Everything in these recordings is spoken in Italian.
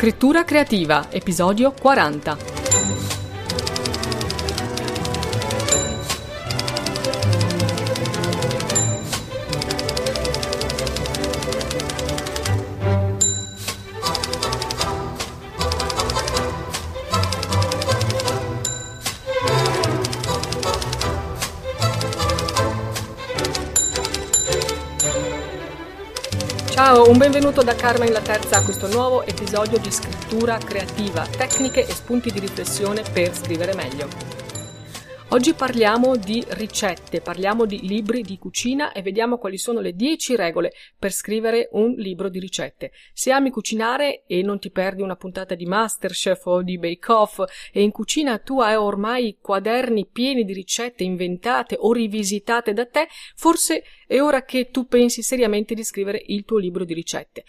Scrittura creativa, episodio 40. Un benvenuto da Carmen la Terza a questo nuovo episodio di scrittura creativa, tecniche e spunti di riflessione per scrivere meglio. Oggi parliamo di ricette, parliamo di libri di cucina e vediamo quali sono le 10 regole per scrivere un libro di ricette. Se ami cucinare e non ti perdi una puntata di Masterchef o di Bake Off e in cucina tu hai ormai quaderni pieni di ricette inventate o rivisitate da te, forse è ora che tu pensi seriamente di scrivere il tuo libro di ricette.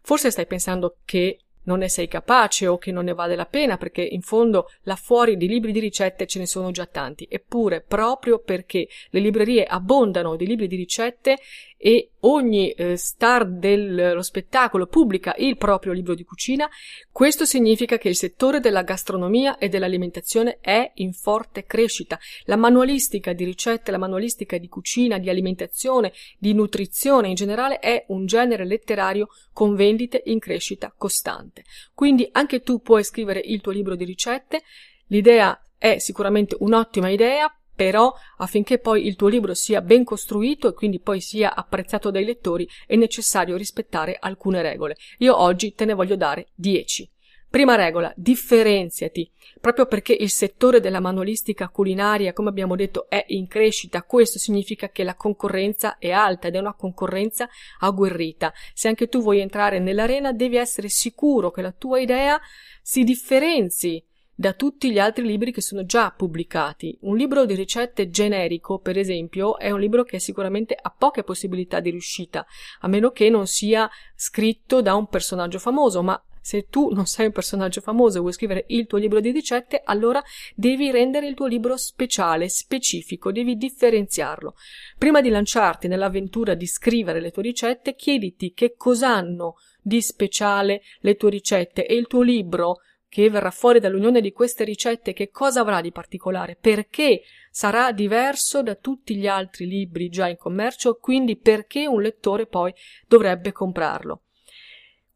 Forse stai pensando che non ne sei capace o che non ne vale la pena perché in fondo là fuori di libri di ricette ce ne sono già tanti. Eppure, proprio perché le librerie abbondano di libri di ricette e ogni eh, star dello spettacolo pubblica il proprio libro di cucina, questo significa che il settore della gastronomia e dell'alimentazione è in forte crescita. La manualistica di ricette, la manualistica di cucina, di alimentazione, di nutrizione in generale è un genere letterario con vendite in crescita costante. Quindi anche tu puoi scrivere il tuo libro di ricette. L'idea è sicuramente un'ottima idea, però affinché poi il tuo libro sia ben costruito e quindi poi sia apprezzato dai lettori è necessario rispettare alcune regole. Io oggi te ne voglio dare 10. Prima regola, differenziati. Proprio perché il settore della manualistica culinaria, come abbiamo detto, è in crescita, questo significa che la concorrenza è alta ed è una concorrenza agguerrita. Se anche tu vuoi entrare nell'arena, devi essere sicuro che la tua idea si differenzi da tutti gli altri libri che sono già pubblicati. Un libro di ricette generico, per esempio, è un libro che sicuramente ha poche possibilità di riuscita, a meno che non sia scritto da un personaggio famoso, ma se tu non sei un personaggio famoso e vuoi scrivere il tuo libro di ricette, allora devi rendere il tuo libro speciale, specifico, devi differenziarlo. Prima di lanciarti nell'avventura di scrivere le tue ricette, chiediti che cosa hanno di speciale le tue ricette e il tuo libro che verrà fuori dall'unione di queste ricette che cosa avrà di particolare, perché sarà diverso da tutti gli altri libri già in commercio, quindi perché un lettore poi dovrebbe comprarlo.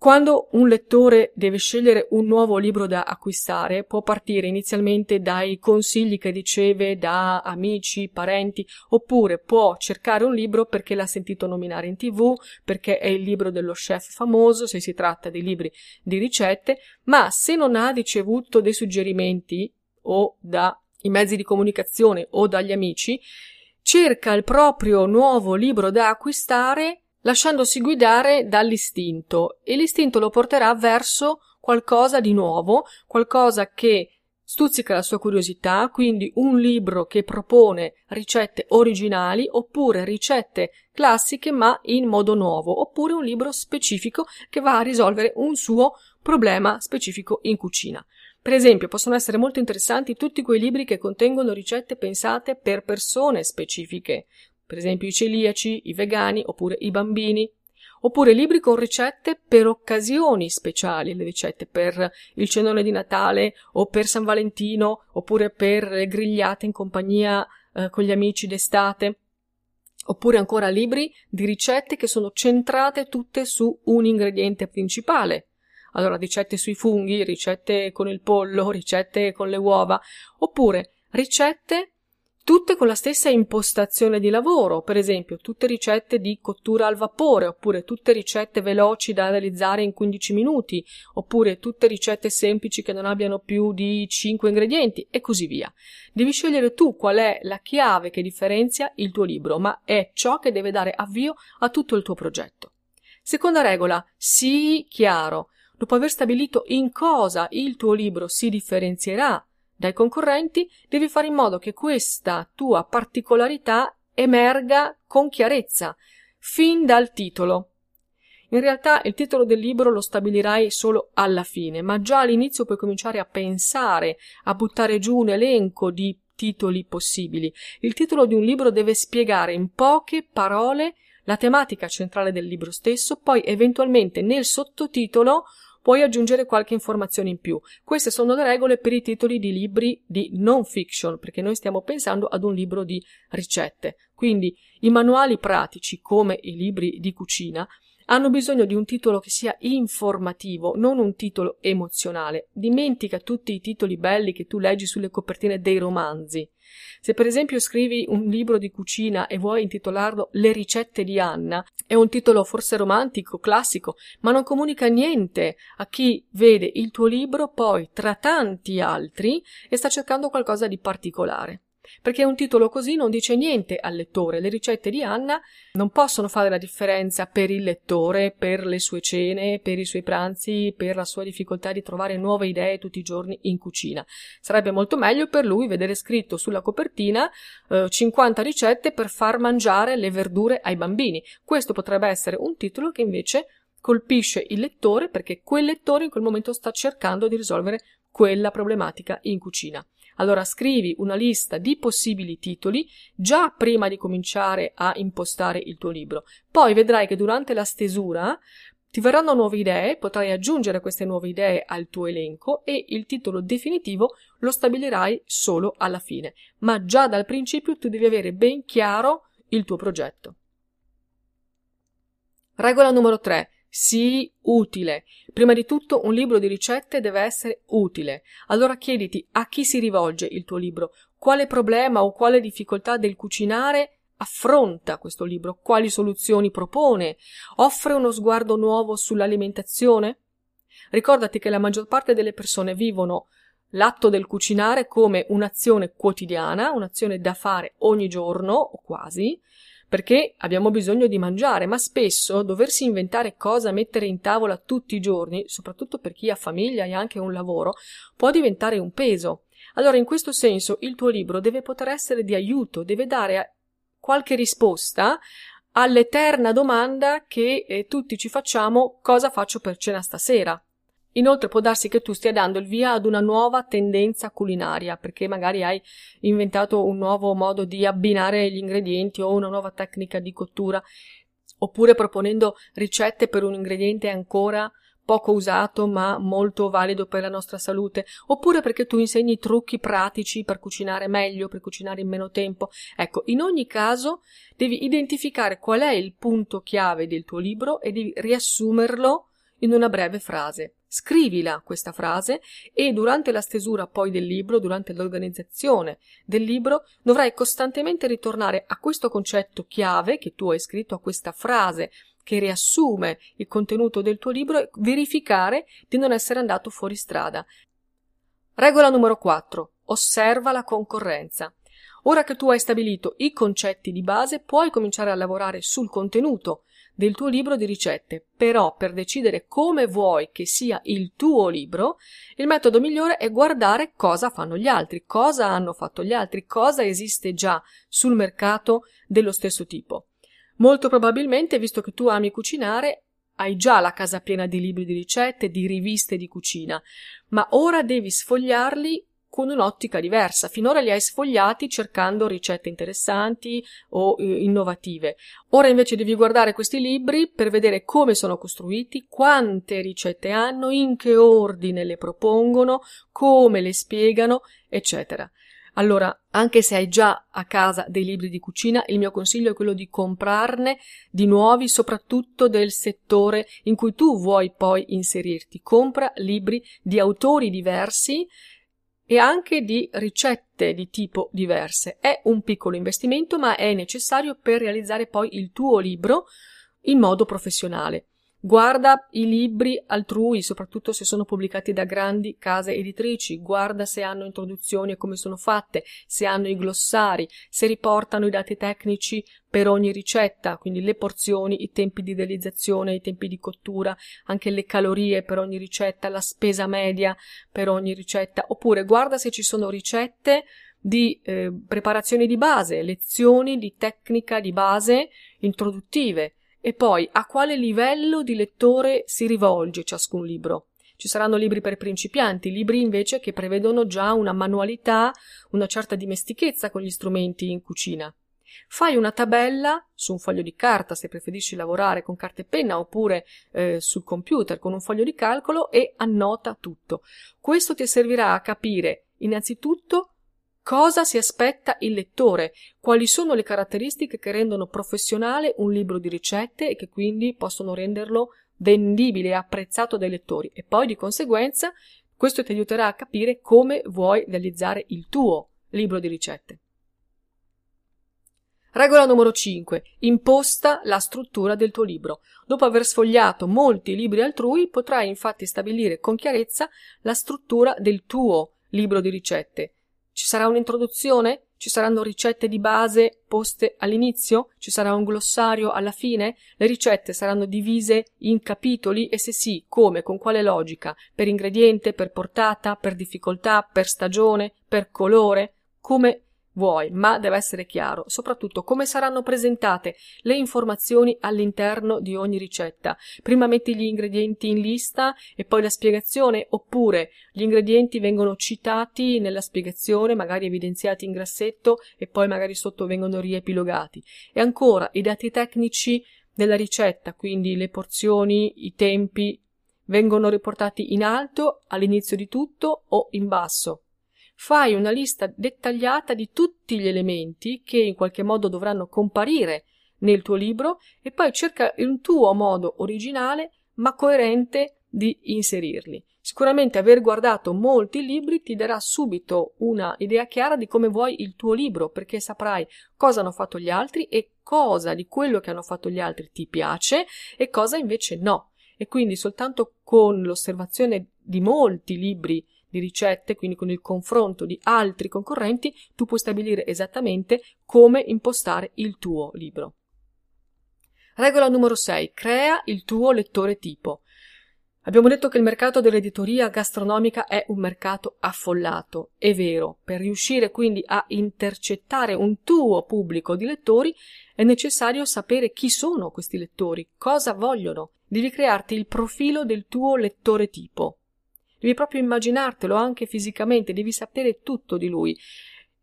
Quando un lettore deve scegliere un nuovo libro da acquistare, può partire inizialmente dai consigli che riceve da amici, parenti, oppure può cercare un libro perché l'ha sentito nominare in tv, perché è il libro dello chef famoso, se si tratta di libri di ricette, ma se non ha ricevuto dei suggerimenti o dai mezzi di comunicazione o dagli amici, cerca il proprio nuovo libro da acquistare lasciandosi guidare dall'istinto e l'istinto lo porterà verso qualcosa di nuovo, qualcosa che stuzzica la sua curiosità, quindi un libro che propone ricette originali oppure ricette classiche ma in modo nuovo, oppure un libro specifico che va a risolvere un suo problema specifico in cucina. Per esempio, possono essere molto interessanti tutti quei libri che contengono ricette pensate per persone specifiche, per esempio i celiaci, i vegani oppure i bambini, oppure libri con ricette per occasioni speciali, le ricette per il cenone di Natale o per San Valentino oppure per le grigliate in compagnia eh, con gli amici d'estate. Oppure ancora libri di ricette che sono centrate tutte su un ingrediente principale. Allora, ricette sui funghi, ricette con il pollo, ricette con le uova, oppure ricette tutte con la stessa impostazione di lavoro, per esempio tutte ricette di cottura al vapore, oppure tutte ricette veloci da realizzare in 15 minuti, oppure tutte ricette semplici che non abbiano più di 5 ingredienti e così via. Devi scegliere tu qual è la chiave che differenzia il tuo libro, ma è ciò che deve dare avvio a tutto il tuo progetto. Seconda regola, sii chiaro. Dopo aver stabilito in cosa il tuo libro si differenzierà dai concorrenti, devi fare in modo che questa tua particolarità emerga con chiarezza, fin dal titolo. In realtà il titolo del libro lo stabilirai solo alla fine, ma già all'inizio puoi cominciare a pensare, a buttare giù un elenco di titoli possibili. Il titolo di un libro deve spiegare in poche parole la tematica centrale del libro stesso, poi eventualmente nel sottotitolo puoi aggiungere qualche informazione in più. Queste sono le regole per i titoli di libri di non fiction, perché noi stiamo pensando ad un libro di ricette. Quindi i manuali pratici, come i libri di cucina, hanno bisogno di un titolo che sia informativo, non un titolo emozionale. Dimentica tutti i titoli belli che tu leggi sulle copertine dei romanzi. Se per esempio scrivi un libro di cucina e vuoi intitolarlo Le ricette di Anna, è un titolo forse romantico, classico, ma non comunica niente a chi vede il tuo libro poi tra tanti altri e sta cercando qualcosa di particolare perché un titolo così non dice niente al lettore. Le ricette di Anna non possono fare la differenza per il lettore, per le sue cene, per i suoi pranzi, per la sua difficoltà di trovare nuove idee tutti i giorni in cucina. Sarebbe molto meglio per lui vedere scritto sulla copertina eh, 50 ricette per far mangiare le verdure ai bambini. Questo potrebbe essere un titolo che invece colpisce il lettore perché quel lettore in quel momento sta cercando di risolvere quella problematica in cucina. Allora scrivi una lista di possibili titoli già prima di cominciare a impostare il tuo libro. Poi vedrai che durante la stesura ti verranno nuove idee, potrai aggiungere queste nuove idee al tuo elenco e il titolo definitivo lo stabilirai solo alla fine. Ma già dal principio tu devi avere ben chiaro il tuo progetto. Regola numero 3. Sii utile. Prima di tutto un libro di ricette deve essere utile. Allora chiediti a chi si rivolge il tuo libro, quale problema o quale difficoltà del cucinare affronta questo libro, quali soluzioni propone, offre uno sguardo nuovo sull'alimentazione? Ricordati che la maggior parte delle persone vivono l'atto del cucinare come un'azione quotidiana, un'azione da fare ogni giorno o quasi, perché abbiamo bisogno di mangiare, ma spesso doversi inventare cosa mettere in tavola tutti i giorni, soprattutto per chi ha famiglia e anche un lavoro, può diventare un peso. Allora, in questo senso, il tuo libro deve poter essere di aiuto, deve dare qualche risposta all'eterna domanda che eh, tutti ci facciamo cosa faccio per cena stasera? Inoltre può darsi che tu stia dando il via ad una nuova tendenza culinaria, perché magari hai inventato un nuovo modo di abbinare gli ingredienti o una nuova tecnica di cottura, oppure proponendo ricette per un ingrediente ancora poco usato ma molto valido per la nostra salute, oppure perché tu insegni trucchi pratici per cucinare meglio, per cucinare in meno tempo. Ecco, in ogni caso devi identificare qual è il punto chiave del tuo libro e devi riassumerlo in una breve frase. Scrivila questa frase e durante la stesura poi del libro, durante l'organizzazione del libro, dovrai costantemente ritornare a questo concetto chiave che tu hai scritto, a questa frase che riassume il contenuto del tuo libro e verificare di non essere andato fuori strada. Regola numero 4. Osserva la concorrenza. Ora che tu hai stabilito i concetti di base, puoi cominciare a lavorare sul contenuto del tuo libro di ricette. Però per decidere come vuoi che sia il tuo libro, il metodo migliore è guardare cosa fanno gli altri, cosa hanno fatto gli altri, cosa esiste già sul mercato dello stesso tipo. Molto probabilmente, visto che tu ami cucinare, hai già la casa piena di libri di ricette, di riviste di cucina, ma ora devi sfogliarli con un'ottica diversa. Finora li hai sfogliati cercando ricette interessanti o eh, innovative. Ora invece devi guardare questi libri per vedere come sono costruiti, quante ricette hanno, in che ordine le propongono, come le spiegano, eccetera. Allora, anche se hai già a casa dei libri di cucina, il mio consiglio è quello di comprarne di nuovi, soprattutto del settore in cui tu vuoi poi inserirti. Compra libri di autori diversi e anche di ricette di tipo diverse. È un piccolo investimento, ma è necessario per realizzare poi il tuo libro in modo professionale. Guarda i libri altrui, soprattutto se sono pubblicati da grandi case editrici, guarda se hanno introduzioni e come sono fatte, se hanno i glossari, se riportano i dati tecnici per ogni ricetta, quindi le porzioni, i tempi di idealizzazione, i tempi di cottura, anche le calorie per ogni ricetta, la spesa media per ogni ricetta, oppure guarda se ci sono ricette di eh, preparazione di base, lezioni di tecnica di base introduttive e poi a quale livello di lettore si rivolge ciascun libro. Ci saranno libri per principianti, libri invece che prevedono già una manualità, una certa dimestichezza con gli strumenti in cucina. Fai una tabella su un foglio di carta se preferisci lavorare con carta e penna oppure eh, sul computer con un foglio di calcolo e annota tutto. Questo ti servirà a capire innanzitutto cosa si aspetta il lettore, quali sono le caratteristiche che rendono professionale un libro di ricette e che quindi possono renderlo vendibile e apprezzato dai lettori e poi di conseguenza questo ti aiuterà a capire come vuoi realizzare il tuo libro di ricette. Regola numero 5. Imposta la struttura del tuo libro. Dopo aver sfogliato molti libri altrui, potrai infatti stabilire con chiarezza la struttura del tuo libro di ricette. Ci sarà un'introduzione? Ci saranno ricette di base poste all'inizio? Ci sarà un glossario alla fine? Le ricette saranno divise in capitoli e se sì, come, con quale logica? Per ingrediente, per portata, per difficoltà, per stagione, per colore? Come vuoi, ma deve essere chiaro, soprattutto come saranno presentate le informazioni all'interno di ogni ricetta. Prima metti gli ingredienti in lista e poi la spiegazione, oppure gli ingredienti vengono citati nella spiegazione, magari evidenziati in grassetto e poi magari sotto vengono riepilogati. E ancora i dati tecnici della ricetta, quindi le porzioni, i tempi, vengono riportati in alto all'inizio di tutto o in basso fai una lista dettagliata di tutti gli elementi che in qualche modo dovranno comparire nel tuo libro e poi cerca un tuo modo originale ma coerente di inserirli. Sicuramente aver guardato molti libri ti darà subito una idea chiara di come vuoi il tuo libro, perché saprai cosa hanno fatto gli altri e cosa di quello che hanno fatto gli altri ti piace e cosa invece no. E quindi soltanto con l'osservazione di molti libri di ricette, quindi con il confronto di altri concorrenti, tu puoi stabilire esattamente come impostare il tuo libro. Regola numero 6. Crea il tuo lettore tipo. Abbiamo detto che il mercato dell'editoria gastronomica è un mercato affollato. È vero, per riuscire quindi a intercettare un tuo pubblico di lettori è necessario sapere chi sono questi lettori, cosa vogliono. Devi crearti il profilo del tuo lettore tipo. Devi proprio immaginartelo anche fisicamente, devi sapere tutto di lui.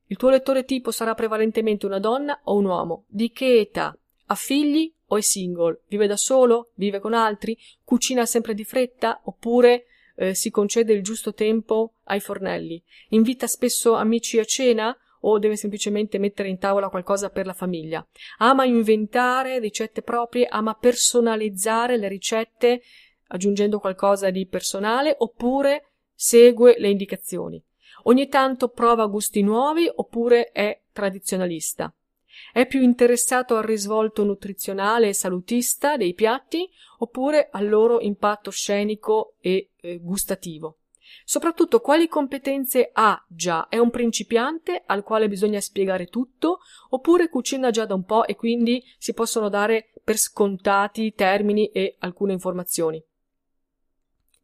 Il tuo lettore tipo sarà prevalentemente una donna o un uomo. Di che età? Ha figli o è single? Vive da solo? Vive con altri? Cucina sempre di fretta? Oppure eh, si concede il giusto tempo ai fornelli? Invita spesso amici a cena? o deve semplicemente mettere in tavola qualcosa per la famiglia. Ama inventare ricette proprie, ama personalizzare le ricette aggiungendo qualcosa di personale oppure segue le indicazioni. Ogni tanto prova gusti nuovi oppure è tradizionalista. È più interessato al risvolto nutrizionale e salutista dei piatti oppure al loro impatto scenico e eh, gustativo. Soprattutto quali competenze ha già? È un principiante al quale bisogna spiegare tutto oppure cucina già da un po' e quindi si possono dare per scontati termini e alcune informazioni?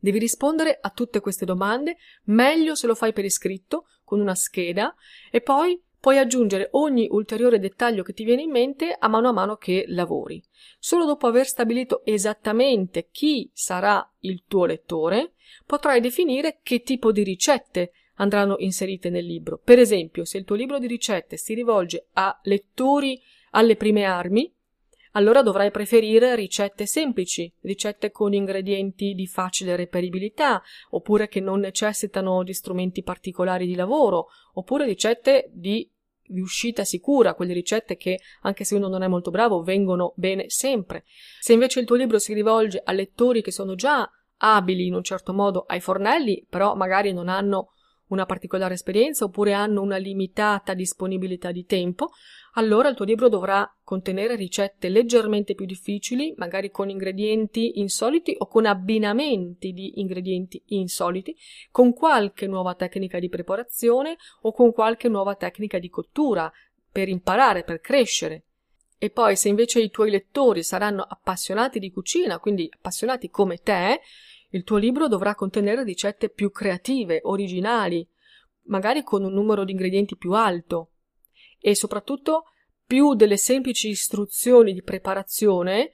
Devi rispondere a tutte queste domande, meglio se lo fai per iscritto, con una scheda, e poi puoi aggiungere ogni ulteriore dettaglio che ti viene in mente a mano a mano che lavori. Solo dopo aver stabilito esattamente chi sarà il tuo lettore, potrai definire che tipo di ricette andranno inserite nel libro. Per esempio, se il tuo libro di ricette si rivolge a lettori alle prime armi, allora dovrai preferire ricette semplici, ricette con ingredienti di facile reperibilità, oppure che non necessitano di strumenti particolari di lavoro, oppure ricette di riuscita sicura, quelle ricette che, anche se uno non è molto bravo, vengono bene sempre. Se invece il tuo libro si rivolge a lettori che sono già abili in un certo modo ai fornelli, però magari non hanno una particolare esperienza oppure hanno una limitata disponibilità di tempo, allora il tuo libro dovrà contenere ricette leggermente più difficili, magari con ingredienti insoliti o con abbinamenti di ingredienti insoliti, con qualche nuova tecnica di preparazione o con qualche nuova tecnica di cottura per imparare, per crescere. E poi se invece i tuoi lettori saranno appassionati di cucina, quindi appassionati come te, il tuo libro dovrà contenere ricette più creative, originali, magari con un numero di ingredienti più alto e soprattutto più delle semplici istruzioni di preparazione,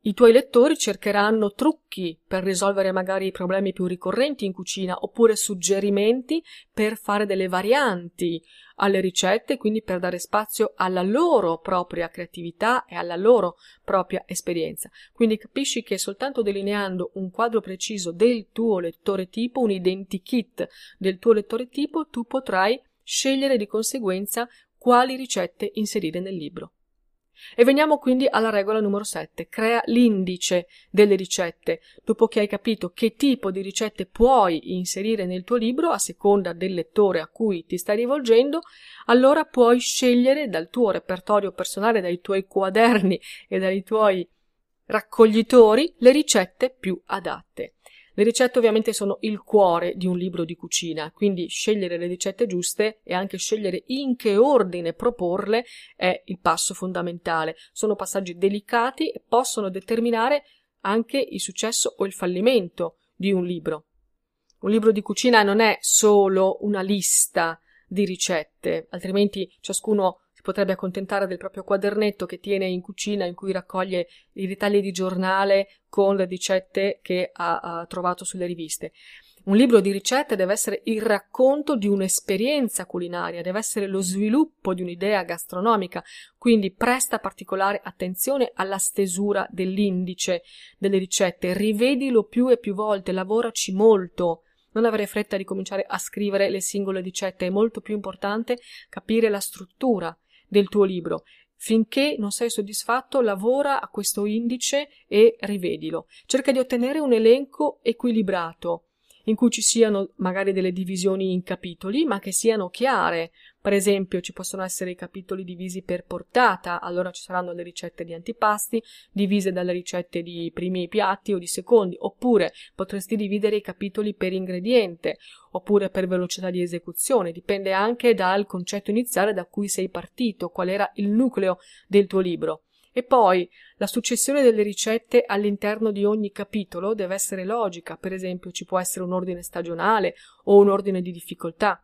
i tuoi lettori cercheranno trucchi per risolvere magari i problemi più ricorrenti in cucina oppure suggerimenti per fare delle varianti alle ricette, quindi per dare spazio alla loro propria creatività e alla loro propria esperienza. Quindi capisci che soltanto delineando un quadro preciso del tuo lettore tipo, un identikit del tuo lettore tipo, tu potrai scegliere di conseguenza quali ricette inserire nel libro. E veniamo quindi alla regola numero 7. Crea l'indice delle ricette. Dopo che hai capito che tipo di ricette puoi inserire nel tuo libro, a seconda del lettore a cui ti stai rivolgendo, allora puoi scegliere dal tuo repertorio personale, dai tuoi quaderni e dai tuoi raccoglitori le ricette più adatte. Le ricette ovviamente sono il cuore di un libro di cucina, quindi scegliere le ricette giuste e anche scegliere in che ordine proporle è il passo fondamentale. Sono passaggi delicati e possono determinare anche il successo o il fallimento di un libro. Un libro di cucina non è solo una lista di ricette, altrimenti ciascuno potrebbe accontentare del proprio quadernetto che tiene in cucina in cui raccoglie i ritagli di giornale con le ricette che ha, ha trovato sulle riviste. Un libro di ricette deve essere il racconto di un'esperienza culinaria, deve essere lo sviluppo di un'idea gastronomica, quindi presta particolare attenzione alla stesura dell'indice delle ricette, rivedilo più e più volte, lavoraci molto. Non avere fretta di cominciare a scrivere le singole ricette, è molto più importante capire la struttura, del tuo libro. Finché non sei soddisfatto, lavora a questo indice e rivedilo. Cerca di ottenere un elenco equilibrato, in cui ci siano magari delle divisioni in capitoli, ma che siano chiare. Per esempio, ci possono essere i capitoli divisi per portata, allora ci saranno le ricette di antipasti divise dalle ricette di primi piatti o di secondi, oppure potresti dividere i capitoli per ingrediente, oppure per velocità di esecuzione, dipende anche dal concetto iniziale da cui sei partito, qual era il nucleo del tuo libro. E poi la successione delle ricette all'interno di ogni capitolo deve essere logica, per esempio ci può essere un ordine stagionale o un ordine di difficoltà.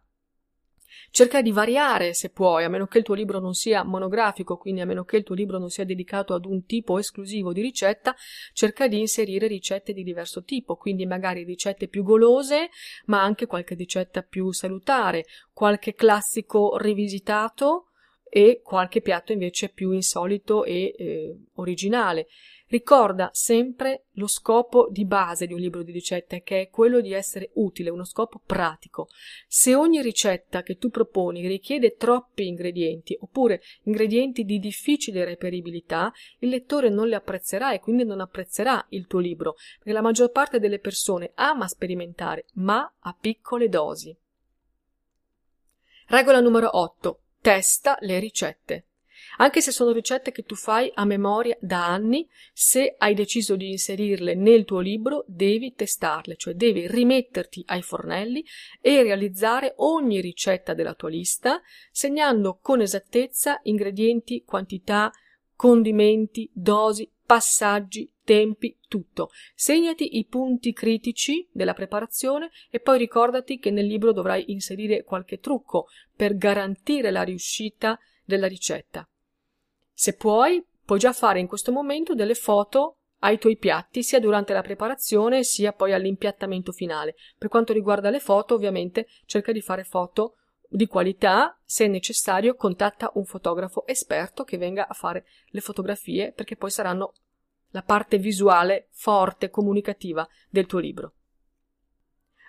Cerca di variare se puoi, a meno che il tuo libro non sia monografico, quindi a meno che il tuo libro non sia dedicato ad un tipo esclusivo di ricetta, cerca di inserire ricette di diverso tipo, quindi magari ricette più golose, ma anche qualche ricetta più salutare, qualche classico rivisitato e qualche piatto invece più insolito e eh, originale. Ricorda sempre lo scopo di base di un libro di ricette, che è quello di essere utile, uno scopo pratico. Se ogni ricetta che tu proponi richiede troppi ingredienti, oppure ingredienti di difficile reperibilità, il lettore non li apprezzerà e quindi non apprezzerà il tuo libro, perché la maggior parte delle persone ama sperimentare, ma a piccole dosi. Regola numero 8. Testa le ricette. Anche se sono ricette che tu fai a memoria da anni, se hai deciso di inserirle nel tuo libro, devi testarle, cioè devi rimetterti ai fornelli e realizzare ogni ricetta della tua lista, segnando con esattezza ingredienti, quantità, condimenti, dosi, passaggi, tempi, tutto. Segnati i punti critici della preparazione e poi ricordati che nel libro dovrai inserire qualche trucco per garantire la riuscita della ricetta. Se puoi, puoi già fare in questo momento delle foto ai tuoi piatti sia durante la preparazione sia poi all'impiattamento finale. Per quanto riguarda le foto, ovviamente cerca di fare foto di qualità, se necessario contatta un fotografo esperto che venga a fare le fotografie perché poi saranno la parte visuale forte comunicativa del tuo libro.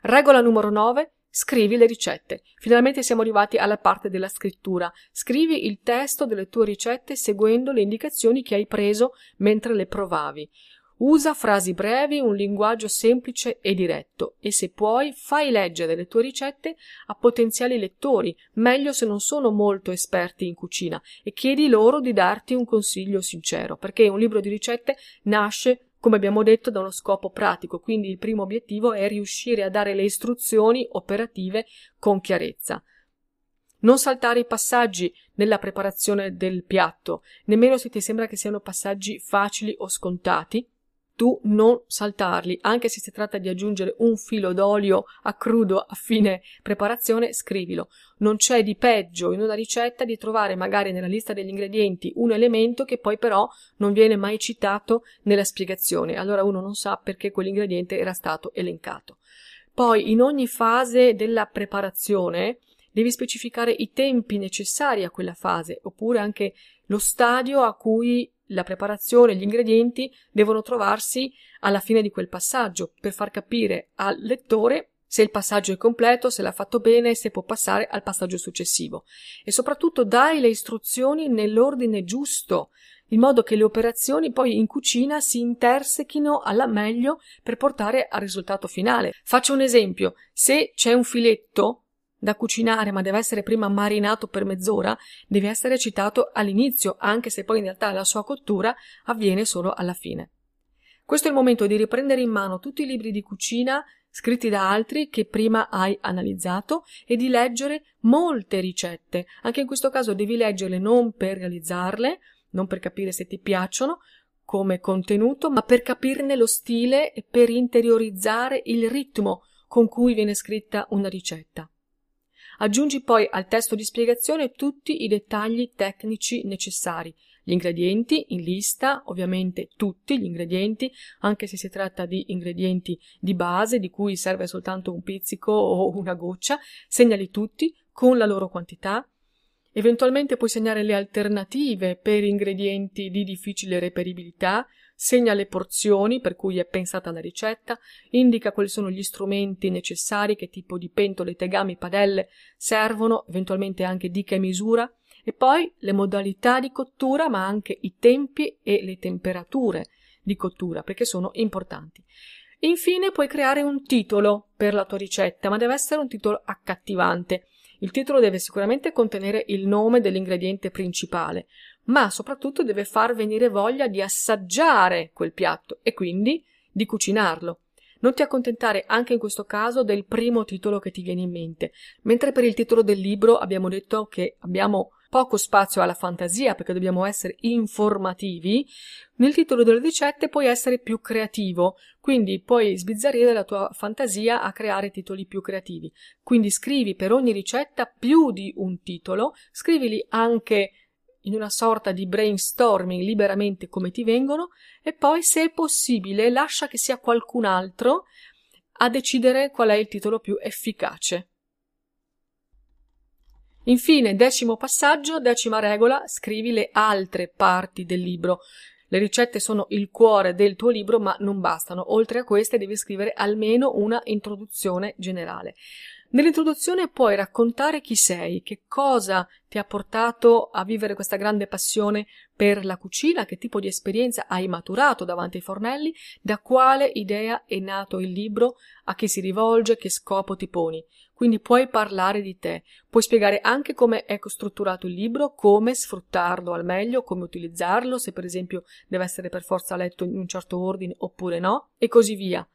Regola numero 9 Scrivi le ricette. Finalmente siamo arrivati alla parte della scrittura. Scrivi il testo delle tue ricette seguendo le indicazioni che hai preso mentre le provavi. Usa frasi brevi, un linguaggio semplice e diretto e se puoi fai leggere le tue ricette a potenziali lettori, meglio se non sono molto esperti in cucina, e chiedi loro di darti un consiglio sincero, perché un libro di ricette nasce come abbiamo detto, da uno scopo pratico, quindi il primo obiettivo è riuscire a dare le istruzioni operative con chiarezza. Non saltare i passaggi nella preparazione del piatto, nemmeno se ti sembra che siano passaggi facili o scontati. Tu non saltarli, anche se si tratta di aggiungere un filo d'olio a crudo a fine preparazione, scrivilo. Non c'è di peggio in una ricetta di trovare magari nella lista degli ingredienti un elemento che poi però non viene mai citato nella spiegazione, allora uno non sa perché quell'ingrediente era stato elencato. Poi in ogni fase della preparazione devi specificare i tempi necessari a quella fase, oppure anche lo stadio a cui la preparazione, gli ingredienti devono trovarsi alla fine di quel passaggio per far capire al lettore se il passaggio è completo, se l'ha fatto bene, se può passare al passaggio successivo. E soprattutto dai le istruzioni nell'ordine giusto, in modo che le operazioni poi in cucina si intersechino alla meglio per portare al risultato finale. Faccio un esempio: se c'è un filetto da cucinare ma deve essere prima marinato per mezz'ora, deve essere citato all'inizio, anche se poi in realtà la sua cottura avviene solo alla fine. Questo è il momento di riprendere in mano tutti i libri di cucina scritti da altri che prima hai analizzato e di leggere molte ricette. Anche in questo caso devi leggerle non per realizzarle, non per capire se ti piacciono come contenuto, ma per capirne lo stile e per interiorizzare il ritmo con cui viene scritta una ricetta. Aggiungi poi al testo di spiegazione tutti i dettagli tecnici necessari, gli ingredienti in lista, ovviamente tutti gli ingredienti, anche se si tratta di ingredienti di base di cui serve soltanto un pizzico o una goccia, segnali tutti con la loro quantità. Eventualmente puoi segnare le alternative per ingredienti di difficile reperibilità, segna le porzioni per cui è pensata la ricetta, indica quali sono gli strumenti necessari, che tipo di pentole, tegami, padelle servono, eventualmente anche di che misura, e poi le modalità di cottura, ma anche i tempi e le temperature di cottura, perché sono importanti. Infine puoi creare un titolo per la tua ricetta, ma deve essere un titolo accattivante. Il titolo deve sicuramente contenere il nome dell'ingrediente principale, ma soprattutto deve far venire voglia di assaggiare quel piatto e quindi di cucinarlo. Non ti accontentare anche in questo caso del primo titolo che ti viene in mente, mentre per il titolo del libro abbiamo detto che abbiamo poco spazio alla fantasia perché dobbiamo essere informativi, nel titolo delle ricette puoi essere più creativo, quindi puoi sbizzarrire la tua fantasia a creare titoli più creativi. Quindi scrivi per ogni ricetta più di un titolo, scrivili anche in una sorta di brainstorming liberamente come ti vengono e poi se è possibile lascia che sia qualcun altro a decidere qual è il titolo più efficace. Infine, decimo passaggio, decima regola, scrivi le altre parti del libro. Le ricette sono il cuore del tuo libro, ma non bastano. Oltre a queste devi scrivere almeno una introduzione generale. Nell'introduzione puoi raccontare chi sei, che cosa ti ha portato a vivere questa grande passione per la cucina, che tipo di esperienza hai maturato davanti ai fornelli, da quale idea è nato il libro, a chi si rivolge, che scopo ti poni. Quindi puoi parlare di te, puoi spiegare anche come è strutturato il libro, come sfruttarlo al meglio, come utilizzarlo, se per esempio deve essere per forza letto in un certo ordine oppure no, e così via.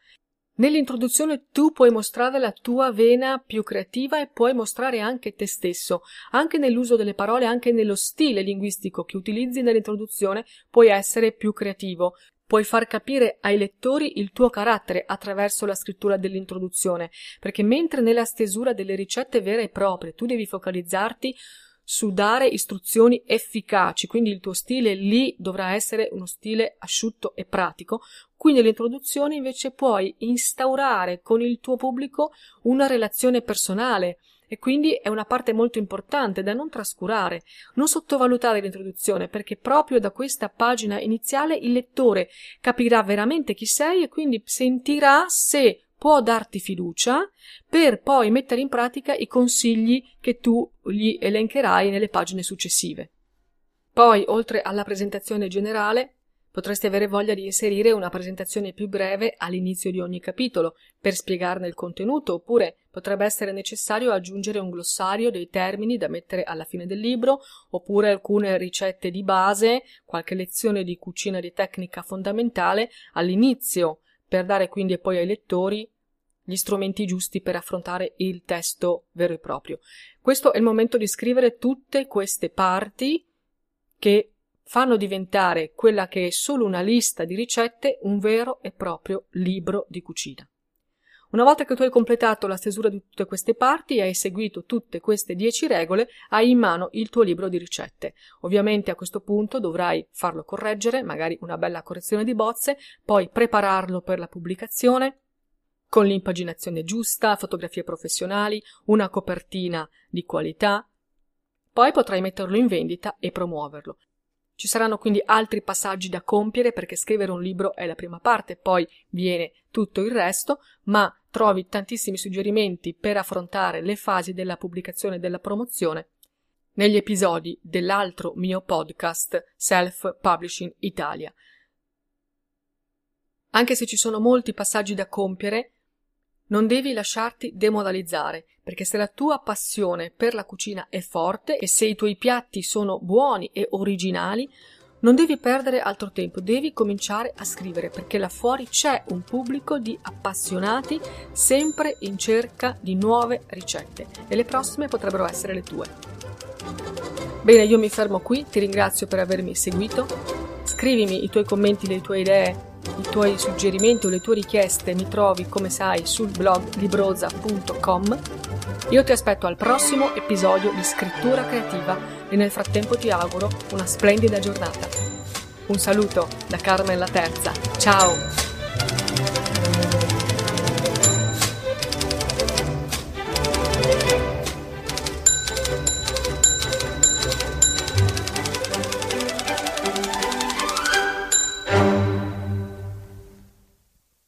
Nell'introduzione tu puoi mostrare la tua vena più creativa e puoi mostrare anche te stesso, anche nell'uso delle parole, anche nello stile linguistico che utilizzi nell'introduzione puoi essere più creativo. Puoi far capire ai lettori il tuo carattere attraverso la scrittura dell'introduzione, perché mentre nella stesura delle ricette vere e proprie tu devi focalizzarti su dare istruzioni efficaci, quindi il tuo stile lì dovrà essere uno stile asciutto e pratico. Qui nell'introduzione invece puoi instaurare con il tuo pubblico una relazione personale e quindi è una parte molto importante da non trascurare. Non sottovalutare l'introduzione perché proprio da questa pagina iniziale il lettore capirà veramente chi sei e quindi sentirà se può darti fiducia per poi mettere in pratica i consigli che tu gli elencherai nelle pagine successive. Poi, oltre alla presentazione generale, potresti avere voglia di inserire una presentazione più breve all'inizio di ogni capitolo per spiegarne il contenuto, oppure potrebbe essere necessario aggiungere un glossario dei termini da mettere alla fine del libro, oppure alcune ricette di base, qualche lezione di cucina di tecnica fondamentale all'inizio per dare quindi poi ai lettori gli strumenti giusti per affrontare il testo vero e proprio. Questo è il momento di scrivere tutte queste parti che fanno diventare quella che è solo una lista di ricette un vero e proprio libro di cucina. Una volta che tu hai completato la stesura di tutte queste parti e hai seguito tutte queste dieci regole, hai in mano il tuo libro di ricette. Ovviamente a questo punto dovrai farlo correggere, magari una bella correzione di bozze, poi prepararlo per la pubblicazione con l'impaginazione giusta, fotografie professionali, una copertina di qualità. Poi potrai metterlo in vendita e promuoverlo. Ci saranno quindi altri passaggi da compiere perché scrivere un libro è la prima parte, poi viene tutto il resto, ma trovi tantissimi suggerimenti per affrontare le fasi della pubblicazione e della promozione negli episodi dell'altro mio podcast Self Publishing Italia. Anche se ci sono molti passaggi da compiere, non devi lasciarti demoralizzare, perché se la tua passione per la cucina è forte e se i tuoi piatti sono buoni e originali, non devi perdere altro tempo, devi cominciare a scrivere perché là fuori c'è un pubblico di appassionati sempre in cerca di nuove ricette e le prossime potrebbero essere le tue. Bene, io mi fermo qui, ti ringrazio per avermi seguito. Scrivimi i tuoi commenti, le tue idee i tuoi suggerimenti o le tue richieste mi trovi, come sai, sul blog libroza.com. Io ti aspetto al prossimo episodio di Scrittura Creativa e nel frattempo ti auguro una splendida giornata. Un saluto da Carmen la Terza. Ciao!